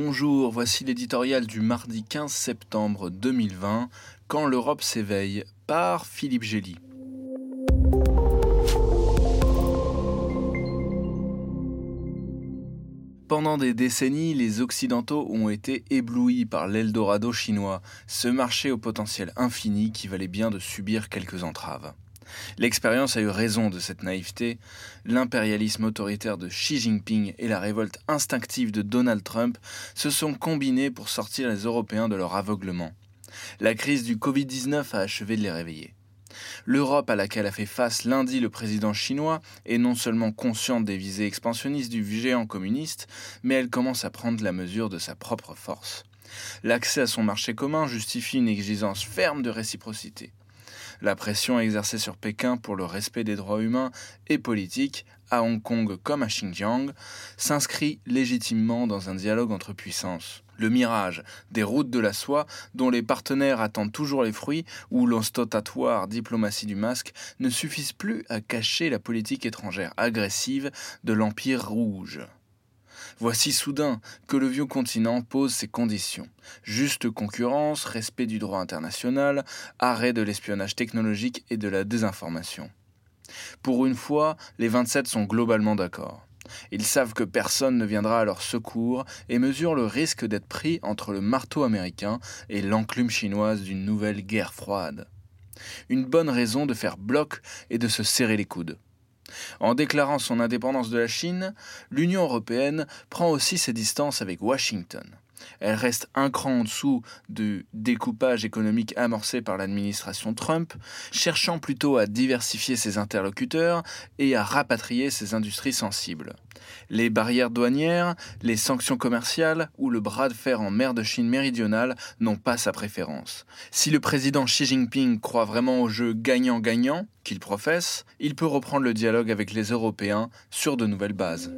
Bonjour, voici l'éditorial du mardi 15 septembre 2020, Quand l'Europe s'éveille, par Philippe Gély. Pendant des décennies, les Occidentaux ont été éblouis par l'Eldorado chinois, ce marché au potentiel infini qui valait bien de subir quelques entraves. L'expérience a eu raison de cette naïveté. L'impérialisme autoritaire de Xi Jinping et la révolte instinctive de Donald Trump se sont combinés pour sortir les Européens de leur aveuglement. La crise du Covid-19 a achevé de les réveiller. L'Europe à laquelle a fait face lundi le président chinois est non seulement consciente des visées expansionnistes du géant communiste, mais elle commence à prendre la mesure de sa propre force. L'accès à son marché commun justifie une exigence ferme de réciprocité. La pression exercée sur Pékin pour le respect des droits humains et politiques, à Hong Kong comme à Xinjiang, s'inscrit légitimement dans un dialogue entre puissances. Le mirage des routes de la soie, dont les partenaires attendent toujours les fruits, ou l'ostentatoire diplomatie du masque, ne suffisent plus à cacher la politique étrangère agressive de l'Empire rouge. Voici soudain que le vieux continent pose ses conditions. Juste concurrence, respect du droit international, arrêt de l'espionnage technologique et de la désinformation. Pour une fois, les 27 sont globalement d'accord. Ils savent que personne ne viendra à leur secours et mesurent le risque d'être pris entre le marteau américain et l'enclume chinoise d'une nouvelle guerre froide. Une bonne raison de faire bloc et de se serrer les coudes. En déclarant son indépendance de la Chine, l'Union européenne prend aussi ses distances avec Washington. Elle reste un cran en dessous du découpage économique amorcé par l'administration Trump, cherchant plutôt à diversifier ses interlocuteurs et à rapatrier ses industries sensibles. Les barrières douanières, les sanctions commerciales ou le bras de fer en mer de Chine méridionale n'ont pas sa préférence. Si le président Xi Jinping croit vraiment au jeu gagnant-gagnant qu'il professe, il peut reprendre le dialogue avec les Européens sur de nouvelles bases.